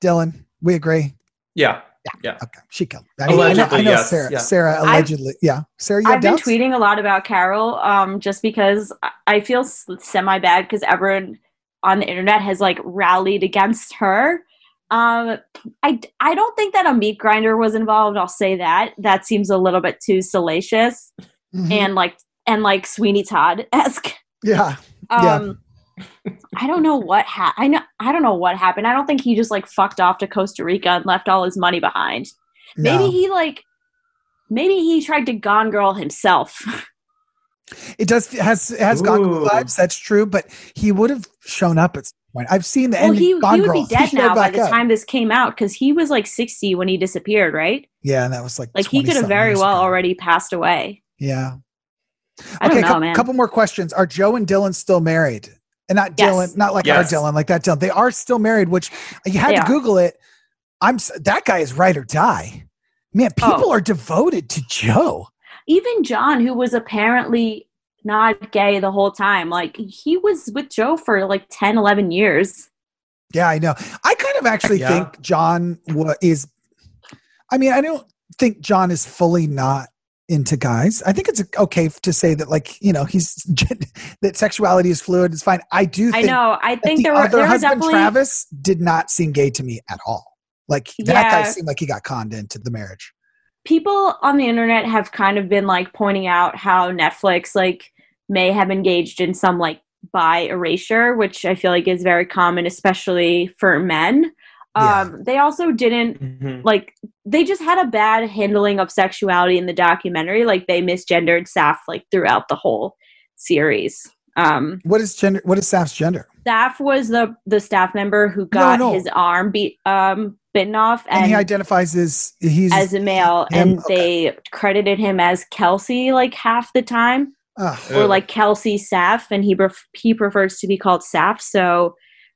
S7: dylan we agree
S5: yeah. Yeah. yeah.
S7: Okay she killed him. I, mean, I know, I know
S5: yes,
S7: sarah
S5: yeah.
S7: sarah
S8: I've-
S7: allegedly yeah sarah you
S8: I've
S7: have
S8: been
S7: doubts?
S8: tweeting a lot about Carol, um, just because I- I feel semi bad because everyone on the internet has like rallied against her. Um, I I don't think that a meat grinder was involved. I'll say that. That seems a little bit too salacious
S7: Mhm.
S8: and like and like Sweeney Todd esque.
S7: yeah Yeah.
S8: Um, I don't know what ha- I know. I don't know what happened. I don't think he just like fucked off to Costa Rica and left all his money behind. Maybe he like. Maybe he tried to gone girl himself.
S7: it does has it has gone
S5: Ooh.
S7: vibes that's true but he would have shown up at some point i've seen the
S8: Well,
S7: end
S8: he,
S7: Gone
S8: he would
S7: Girl.
S8: be dead now by the
S7: up.
S8: time this came out because he was like 60 when he disappeared, right?
S7: yeah and that was like
S8: Like he could have very well
S7: ago.
S8: already passed away.
S7: yeah
S8: I don't know,
S7: couple more questions. Are Joe and Dylan still married? And not
S8: Yes.
S7: Dylan, not like
S5: Yes.
S7: our Dylan, like that Dylan. They are still married, which you had
S8: They
S7: to
S8: are.
S7: Google it. I'm that guy is right or die. Man, oh. people
S8: Oh.
S7: are devoted to Joe.
S8: Even John, who was apparently not gay the whole time, like he was with Joe for like 10, 11 years.
S7: Yeah, I know. I kind of actually
S5: Yeah.
S7: think John wa- is. I mean, I don't think John is fully not into guys. I think it's okay to say that, like you know, he's that sexuality is fluid. It's fine. I do.
S8: I know. I
S7: that
S8: think
S7: the
S8: there were
S7: other
S8: there were
S7: husband,
S8: definitely
S7: Travis, did not seem gay to me at all. Like that guy
S8: Yeah.
S7: seemed like he got conned into the marriage.
S8: people on the internet have kind of been like pointing out how Netflix like may have engaged in some like bi erasure, which I feel like is very common, especially for men.
S7: Yeah.
S8: Um, they also didn't
S5: Mhm.
S8: like they just had a bad handling of sexuality in the documentary. Like they misgendered Saf like throughout the whole series. Um,
S7: What is gender? What is Saf's gender?
S8: Saf was the the staff member who got
S7: no.
S8: his arm beat um bitten off
S7: And,
S8: and,
S7: he identifies as he's.
S8: as a male
S7: him?
S8: and they credited him as Kelsey like half the time
S7: Ah,
S8: or like Kelsey Saf and he pref- he prefers to be called Saf so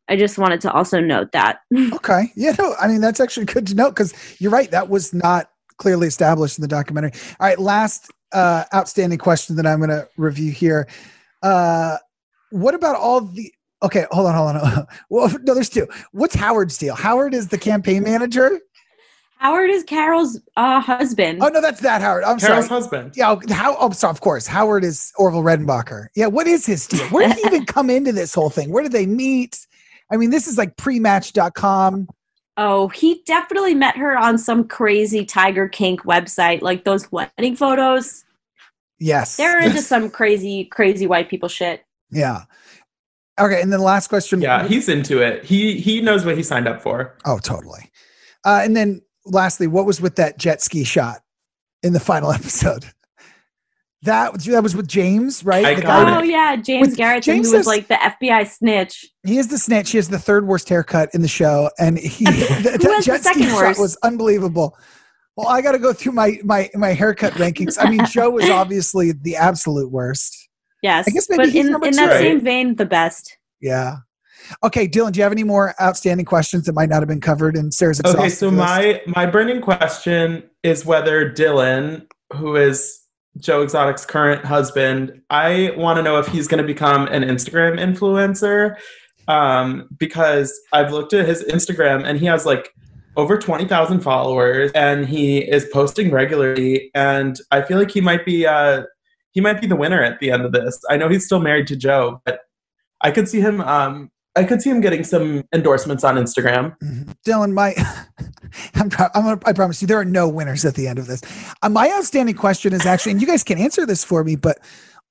S8: I just wanted to also note that
S7: okay. Yeah. No. I mean, that's actually good to know because you're right. That was not clearly established in the documentary. All right. Last uh, outstanding question that I'm going to review here. Uh, what about all the? Okay, hold on, hold on. Well, no, there's two. What's Howard's deal? Howard is the campaign manager.
S8: Howard is Carol's uh, husband
S7: Oh no, that's that Howard. I'm
S5: Carol's
S7: sorry.
S5: husband.
S7: Yeah, how? Oh, so of course, Howard is Orville Redenbacher. Yeah, what is his deal? Where did he even come into this whole thing? Where did they meet? I mean, this is like pre-match.com.
S8: Oh, he definitely met her on some crazy Tiger Kink website, like those wedding photos.
S7: Yes.
S8: They're into some crazy, crazy white people shit.
S7: Yeah. Okay, and then the last question.
S5: Yeah, he's into it. He he knows what he signed up for.
S7: Oh, totally. Uh, and then lastly, what was with that jet ski shot in the final episode? That that was with James, right?
S5: I
S7: guy-
S8: Oh yeah, James
S7: With-
S8: Garrett,
S7: James
S8: who was
S7: says-
S8: like the FBI snitch.
S7: He is the snitch. He has the third worst haircut in the show, and he that, that
S8: has the
S7: jet ski
S8: second
S7: shot was unbelievable. Well, I got to go through my my my haircut rankings. I mean, Joe was obviously the absolute worst.
S8: Yes.
S7: I guess maybe
S8: but
S7: he's
S8: in,
S7: number
S8: in that
S5: Right.
S8: same vein, the best.
S7: Yeah. Okay, Dylan, do you have any more outstanding questions that might not have been covered in Sarah's
S5: Okay, so
S7: list?
S5: my my burning question is whether Dylan, who is Joe Exotic's current husband, I want to know if he's going to become an Instagram influencer um, because I've looked at his Instagram and he has like over 20,000 followers and he is posting regularly and I feel like he might be uh he might be the winner at the end of this. I know he's still married to Joe, but I could see him um I could see him getting some endorsements on Instagram.
S7: Mhm. Dylan, my, I'm, I'm gonna, I promise you, there are no winners at the end of this. Uh, my outstanding question is actually, and you guys can answer this for me, but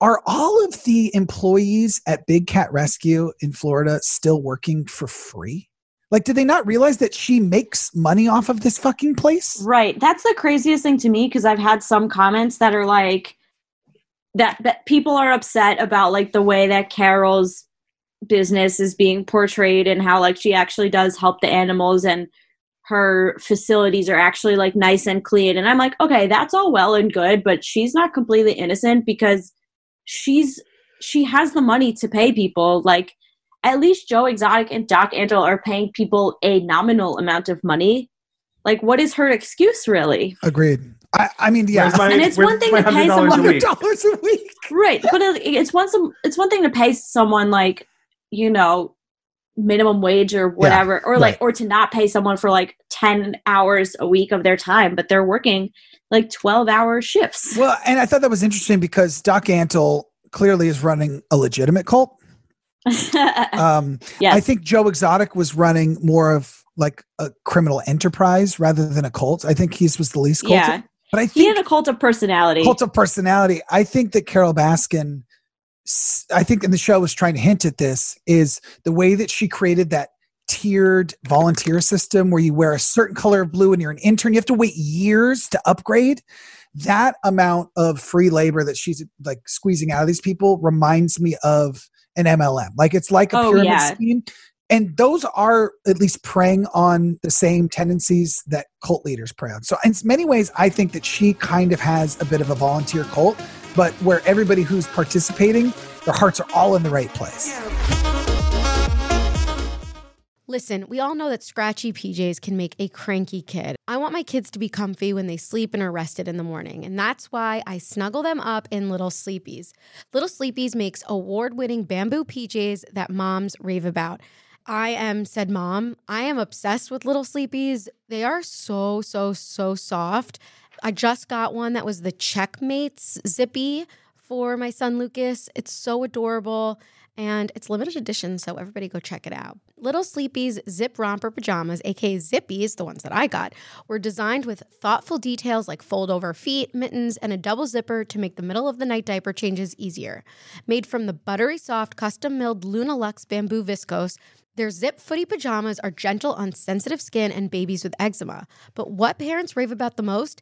S7: are all of the employees at Big Cat Rescue in Florida still working for free? Like, did they not realize that she makes money off of this fucking place?
S8: Right. That's the craziest thing to me because I've had some comments that are like that that people are upset about like the way that Carol's business is being portrayed and how like she actually does help the animals and her facilities are actually like nice and clean and I'm like, "Okay, that's all well and good, but she's not completely innocent because she's she has the money to pay people like at least Joe Exotic and Doc Antle are paying people a nominal amount of money. Like, what is her excuse, really?
S7: Agreed. I, I mean, yeah,
S5: my,
S8: And it's one thing to pay
S5: $100 a
S8: someone-
S7: hundred
S5: week?
S7: dollars a week.
S8: Right, but uh, it's one some it's one thing to pay someone like you know minimum wage or whatever, or like
S7: right.
S8: or to not pay someone for like ten hours a week of their time, but they're working like twelve hour shifts.
S7: Well, and I thought that was interesting because Doc Antle clearly is running a legitimate cult. Um,
S8: yes,
S7: I think Joe Exotic was running more of like a criminal enterprise rather than a cult. I think his was the least cult.
S8: yeah,
S7: But I think he
S8: had a cult of personality.
S7: cult of personality. I think that Carol Baskin, I think, in the show was trying to hint at this, is the way that she created that tiered volunteer system where you wear a certain color of blue and you're an intern. You have to wait years to upgrade. That amount of free labor that she's like squeezing out of these people reminds me of an MLM. Like it's like a
S8: Oh,
S7: pyramid
S8: yeah.
S7: scheme. And those are at least preying on the same tendencies that cult leaders prey on. So, in many ways, I think that she kind of has a bit of a volunteer cult, but where everybody who's participating, their hearts are all in the right place.
S9: Listen, we all know that scratchy PJs can make a cranky kid. I want my kids to be comfy when they sleep and are rested in the morning, and that's why I snuggle them up in Little Sleepies. Little Sleepies makes award winning bamboo PJs that moms rave about. I am said mom. I am obsessed with Little Sleepies. They are so, so, so soft. I just got one that was the Checkmates Zippy for my son Lucas. It's so adorable and it's limited edition, so everybody go check it out. Little Sleepy's Zip Romper Pajamas, aka Zippies, the ones that I got, were designed with thoughtful details like fold over feet, mittens, and a double zipper to make the middle of the night diaper changes easier. Made from the buttery soft, custom milled Luna Lux bamboo viscose, their zip footy pajamas are gentle on sensitive skin and babies with eczema. But what parents rave about the most?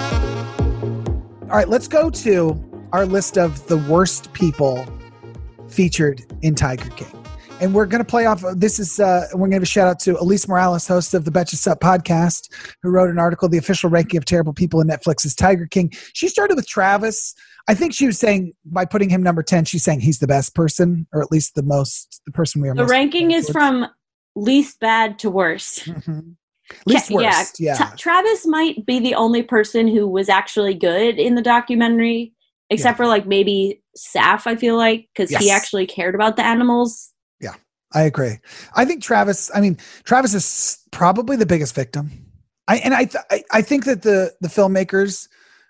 S7: All right, let's go to our list of the worst people featured in Tiger King. And we're going to play off. This is, uh, we're going to give a shout out to Elise Morales, host of the Betches Up podcast, who wrote an article, The Official Ranking of Terrible People in Netflix's Tiger King. She started with Travis. I think she was saying by putting him number 10, she's saying he's the best person, or at least the most, the person we are
S8: the ranking is from least bad to worst.
S7: Mhm. Least
S8: Ca-
S7: worst. Yeah.
S8: Tra- Travis might be the only person who was actually good in the documentary, except for like maybe Saf. I feel like because he actually cared about the animals.
S7: Yeah, I agree. I think Travis. I mean, Travis is probably the biggest victim. I and I th- I, I think that the the filmmakers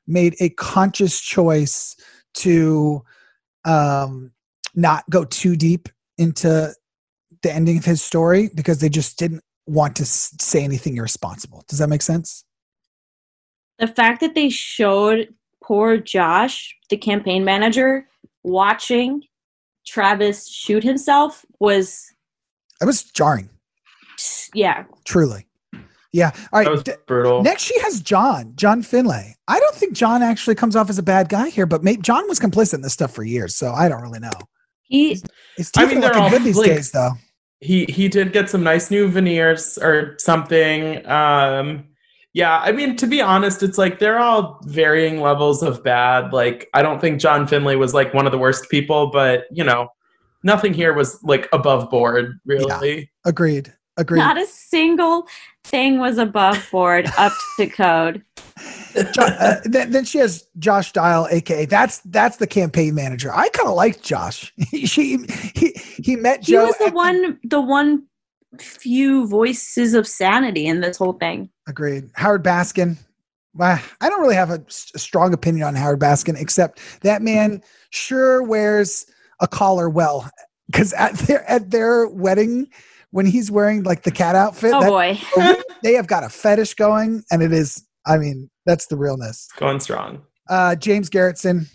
S7: made a conscious choice to um not go too deep into the ending of his story because they just didn't want to say anything irresponsible. Does that make sense?
S8: The fact that they showed poor Josh, the campaign manager, watching Travis shoot himself was
S7: It was jarring,
S8: yeah.
S7: truly. Yeah. All right.
S5: That was brutal.
S7: Next, she has John, John Finlay. I don't think John actually comes off as a bad guy here, but maybe John was complicit in this stuff for years, so I don't really know.
S8: He
S7: His
S5: I
S7: teeth
S5: mean, they're
S7: looking
S5: all,
S7: good these
S5: like-
S7: days, though.
S5: He he did get some nice new veneers or something um yeah i mean to be honest it's like they're all varying levels of bad like i don't think john finlay was like one of the worst people but you know nothing here was like above board really
S7: Agreed. Agreed.
S8: not a single thing was above board up to code.
S7: Uh, then, then she has Josh Dial, aka that's that's the campaign manager. I kind of liked Josh. she he he met Joe.
S8: He was the one the one few voices of sanity in this whole thing.
S7: Agreed. Howard Baskin. Well, I don't really have a strong opinion on Howard Baskin, except that man sure wears a collar well. Because at their at their wedding, when he's wearing like the cat outfit,
S8: Oh
S7: that-
S8: boy.
S7: they have got a fetish going, and it is. I mean, that's the realness.
S5: going strong
S7: Uh, James Garretson,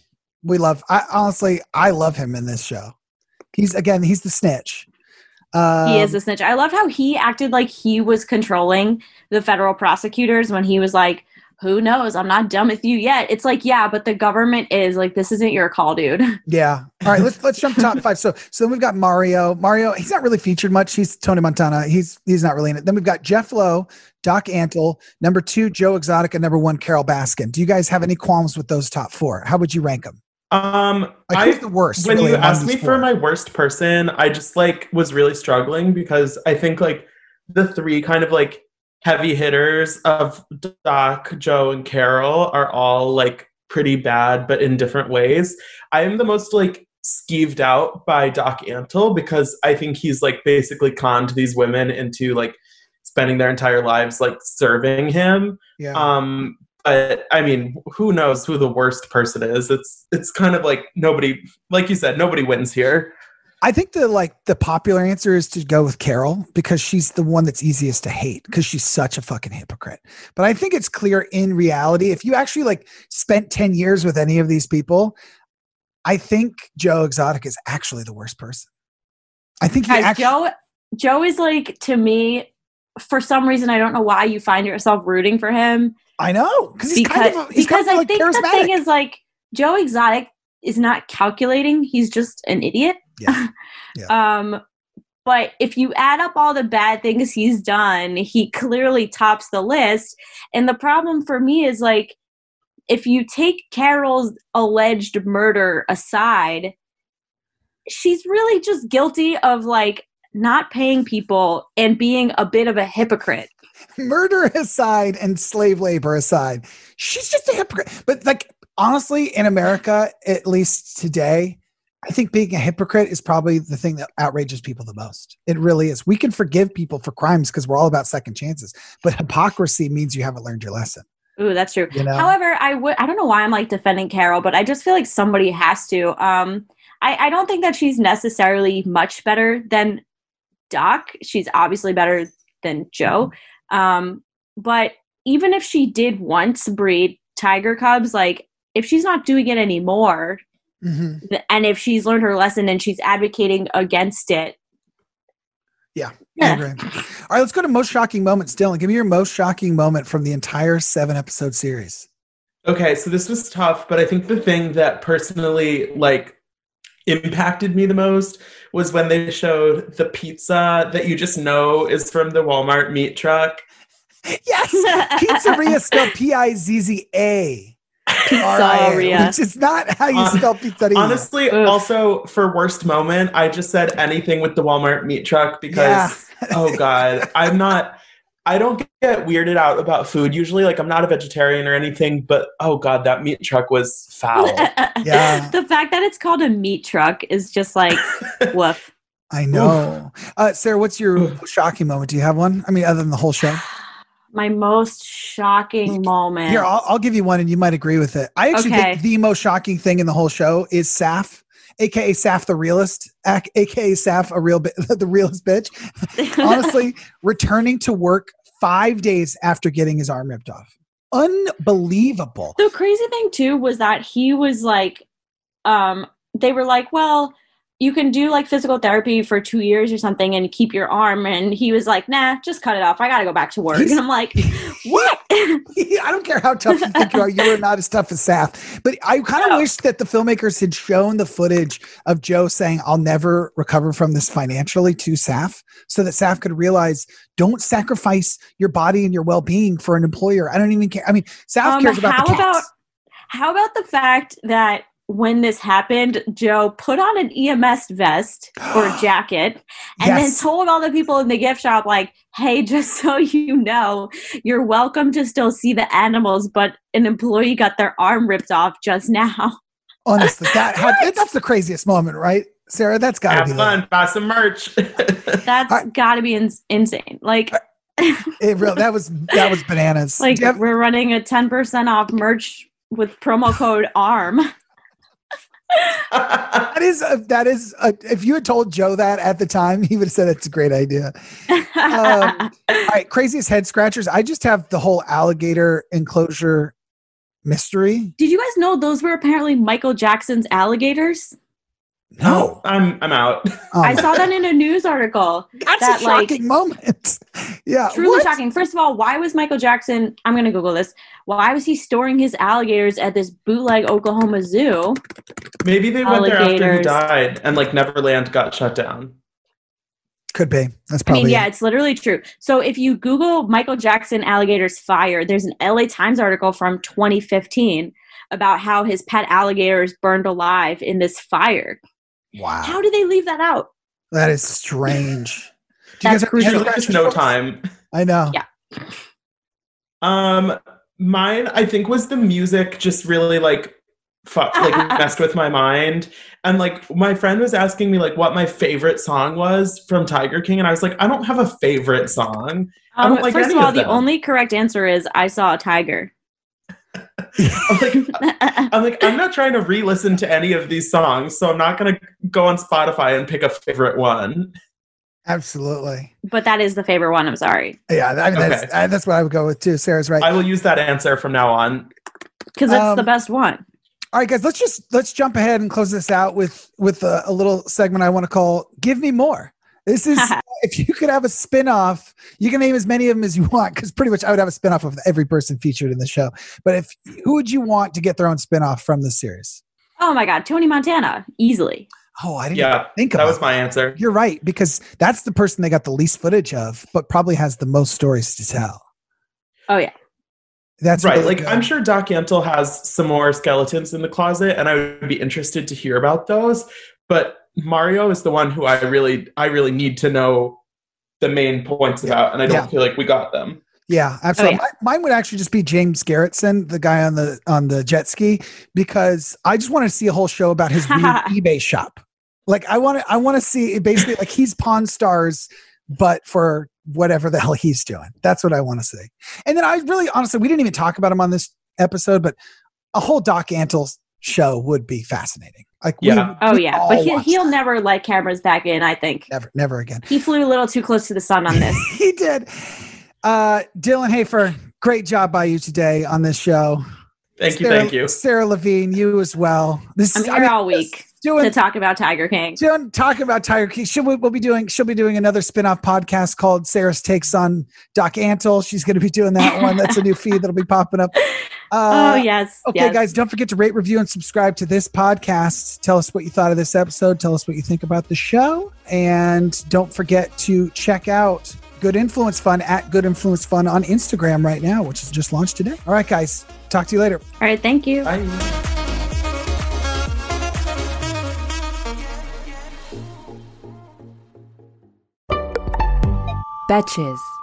S7: we love. I honestly, I love him in this show. He's again, he's the snitch. Um,
S8: he is a snitch. I loved how he acted like he was controlling the federal prosecutors when he was like, Who knows? I'm not done with you yet. It's like, yeah, but the government is like, this isn't your call, dude.
S7: Yeah. All right. Let's let's jump top five. So so then we've got Mario. Mario. He's not really featured much. He's Tony Montana. He's he's not really in it. Then we've got Jeff Lowe, Doc Antle, number two Joe Exotic, and number one Carol Baskin. Do you guys have any qualms with those top four? How would you rank them?
S5: um
S7: Like
S5: I,
S7: who's the worst?
S5: when
S7: really,
S5: you
S7: among
S5: asked me
S7: four?
S5: for my worst person i just like was really struggling because i think like the three kind of like heavy hitters of doc joe and carol are all like pretty bad but in different ways. I am the most like skeeved out by doc antle because i think he's like basically conned these women into like spending their entire lives like serving him.
S7: Yeah.
S5: um but i mean who knows who the worst person is? It's it's kind of like nobody like you said nobody wins here
S7: I think the like the popular answer is to go with Carol because she's the one that's easiest to hate because she's such a fucking hypocrite. But I think it's clear in reality if you actually like spent 10 years with any of these people, I think Joe Exotic is actually the worst person. I think actually
S8: Joe Joe is like to me, for some reason I don't know why you find yourself rooting for him.
S7: I know because he's
S8: because
S7: kind of he's
S8: because
S7: kind of
S8: I
S7: like
S8: think the thing is like Joe Exotic is not calculating. He's just an idiot.
S7: Yeah.
S8: um, but if you add up all the bad things he's done, he clearly tops the list. And the problem for me is like, if you take Carol's alleged murder aside, she's really just guilty of like not paying people and being a bit of a hypocrite.
S7: murder aside and slave labor aside, she's just a hypocrite. But like honestly, in America, at least today, I think being a hypocrite is probably the thing that outrages people the most. It really is. We can forgive people for crimes because we're all about second chances, but hypocrisy means you haven't learned your lesson.
S8: Ooh, that's true.
S7: You know?
S8: However, I would I don't know why I'm like defending Carol, but I just feel like somebody has to. Um I, I don't think that she's necessarily much better than Doc. She's obviously better than Joe. Um, but even if she did once breed tiger cubs, like if she's not doing it anymore,
S7: Mhm.
S8: and if she's learned her lesson and she's advocating against it,
S7: Yeah, I
S8: Yeah.
S7: agree. All right, let's go to most shocking moments. Dylan, give me your most shocking moment from the entire seven episode series.
S5: okay so this was tough but i think the thing that personally like impacted me the most was when they showed the pizza that you just know is from the walmart meat truck
S7: Yes, pizzeria spelled P I Z Z A.
S8: Pizzeria.
S7: Which is not how you
S5: Hon-
S7: spell pizzeria.
S5: honestly
S8: Ugh.
S5: also for worst moment i just said anything with the walmart meat truck because
S7: Yeah.
S5: oh god i'm not i don't get weirded out about food usually like i'm not a vegetarian or anything but oh god that meat truck was foul
S7: Yeah.
S8: the fact that it's called a meat truck is just like woof.
S7: I know. Uh, Sarah, what's your shocking moment? Do you have one? I mean, other than the whole show?
S8: My most shocking moment.
S7: Here, I'll, I'll give you one and you might agree with it. I actually
S8: Okay.
S7: think the most shocking thing in the whole show is Saf, aka Saf the realist, aka Saf, a real bi- the realist bitch. Honestly, returning to work five days after getting his arm ripped off. Unbelievable.
S8: the crazy thing too was that he was like, um, they were like, well, you can do like physical therapy for two years or something and keep your arm. And he was like, nah, just cut it off. I got to go back to work.
S7: He's-
S8: and I'm like, what?
S7: I don't care how tough you think you are. You are not as tough as Saf. But I kind of
S8: No.
S7: wish that the filmmakers had shown the footage of Joe saying, I'll never recover from this financially to Saf so that Saf could realize don't sacrifice your body and your well being for an employer. I don't even care. I mean, Saf
S8: Um,
S7: cares about
S8: how
S7: the cats.
S8: about how about the fact that when this happened, Joe put on an EMS vest or jacket and
S7: Yes.
S8: then told all the people in the gift shop, like, hey, just so you know, you're welcome to still see the animals, but an employee got their arm ripped off just now.
S7: Honestly, that had, that's the craziest moment, right? Sarah, that's got to
S5: Have
S7: be
S5: fun, buy some merch.
S8: That's
S7: I-
S8: gotta be ins- insane. Like,
S7: It real that was that was bananas.
S8: like
S7: have-
S8: we're running a 10% off merch with promo code ARM.
S7: That is a, that is a, if you had told Joe that at the time, he would have said it's a great idea. Um, All right, craziest head scratchers. I just have the whole alligator enclosure mystery.
S8: Did you guys know those were apparently Michael Jackson's alligators?
S7: No, oh,
S5: I'm I'm out.
S7: Oh,
S8: I saw that in a news article.
S7: that's
S8: that,
S7: a
S8: like-
S7: shocking moment. yeah,
S8: Truly
S7: what?
S8: shocking. First of all, why was Michael Jackson? I'm going to Google this. Why was he storing his alligators at this bootleg Oklahoma zoo?
S5: Maybe they went there after he died and like Neverland got shut down.
S7: Could be. That's probably.
S8: I mean, yeah,
S7: it.
S8: it's literally true. So if you Google Michael Jackson alligators fire, there's an LA Times article from 2015 about how his pet alligators burned alive in this fire.
S7: Wow,
S8: How did they leave that out?
S7: that is strange. Do
S8: That's
S7: have
S8: crucial.
S7: head
S5: Usually no time.
S7: I know.
S8: Yeah.
S5: Um, mine I think was the music just really like fu- like messed with my mind. And like my friend was asking me like what my favorite song was from Tiger King, and I was like, I don't have a favorite song. I
S8: Um,
S5: don't like
S8: first
S5: any
S8: of all,
S5: of
S8: the only correct answer is I saw a tiger.
S5: I'm like, I'm like, I'm not trying to re-listen to any of these songs, so I'm not gonna go on Spotify and pick a favorite one.
S7: Absolutely.
S8: but that is the favorite one. I'm sorry.
S7: Yeah, I mean, that's
S5: Okay.
S7: uh, that's what I would go with too. Sarah's right.
S5: I will use that answer from now on.
S8: Because it's
S7: Um,
S8: the best one.
S7: All right, guys, let's just let's jump ahead and close this out with with a, a little segment I want to call "Give Me More." This is if you could have a spin-off, you can name as many of them as you want because pretty much I would have a spin-off of every person featured in the show. But if who would you want to get their own spin-off from the series?
S8: Oh my God, Tony Montana, easily.
S7: Oh, I didn't
S5: Yeah,
S7: even think
S5: that was my answer.
S7: You're right because that's the person they got the least footage of, but probably has the most stories to tell.
S8: Oh yeah.
S7: That's
S5: right.
S7: really
S5: Like
S7: good.
S5: I'm sure Doc Antle has some more skeletons in the closet, and I would be interested to hear about those. But Mario is the one who I really, I really need to know the main points about, and I don't
S7: Yeah.
S5: feel like we got them.
S7: Yeah, absolutely.
S8: Oh, yeah.
S7: Mine would actually just be James Garretson, the guy on the on the jet ski, because I just want to see a whole show about his eBay shop. Like I want to, I want to see basically like he's Pawn Stars, but for whatever the hell he's doing. That's what I want to see. And then I really, honestly, we didn't even talk about him on this episode, but a whole Doc Antle show would be fascinating. Like, we-
S5: Yeah.
S8: Oh
S7: we
S8: yeah. But he, he'll
S7: that.
S8: never let cameras back in. I think
S7: never, never again.
S8: he flew a little too close to the sun on this.
S7: he did. Uh, Dylan Hafer, great job by you today on this show.
S5: Thank you,
S7: Sarah,
S5: thank you.
S7: Sarah Levine, you as well. This
S8: I'm
S7: is
S8: here
S7: I mean,
S8: all week
S7: Doing,
S8: to talk about Tiger King.
S7: doing talking about Tiger King. She'll we'll be doing she'll be doing another spin-off podcast called Sarah's Takes on Doc Antle. She's gonna be doing that one. That's a new feed that'll be popping up. Uh,
S8: oh yes.
S7: Okay,
S8: yes.
S7: guys, don't forget to rate, review, and subscribe to this podcast. Tell us what you thought of this episode. Tell us what you think about the show. And don't forget to check out Good Influence Fun at Good Influence Fun on Instagram right now, which is just launched today. All right, guys, talk to you later.
S8: All right. Thank you.
S5: Bye.
S10: Betches.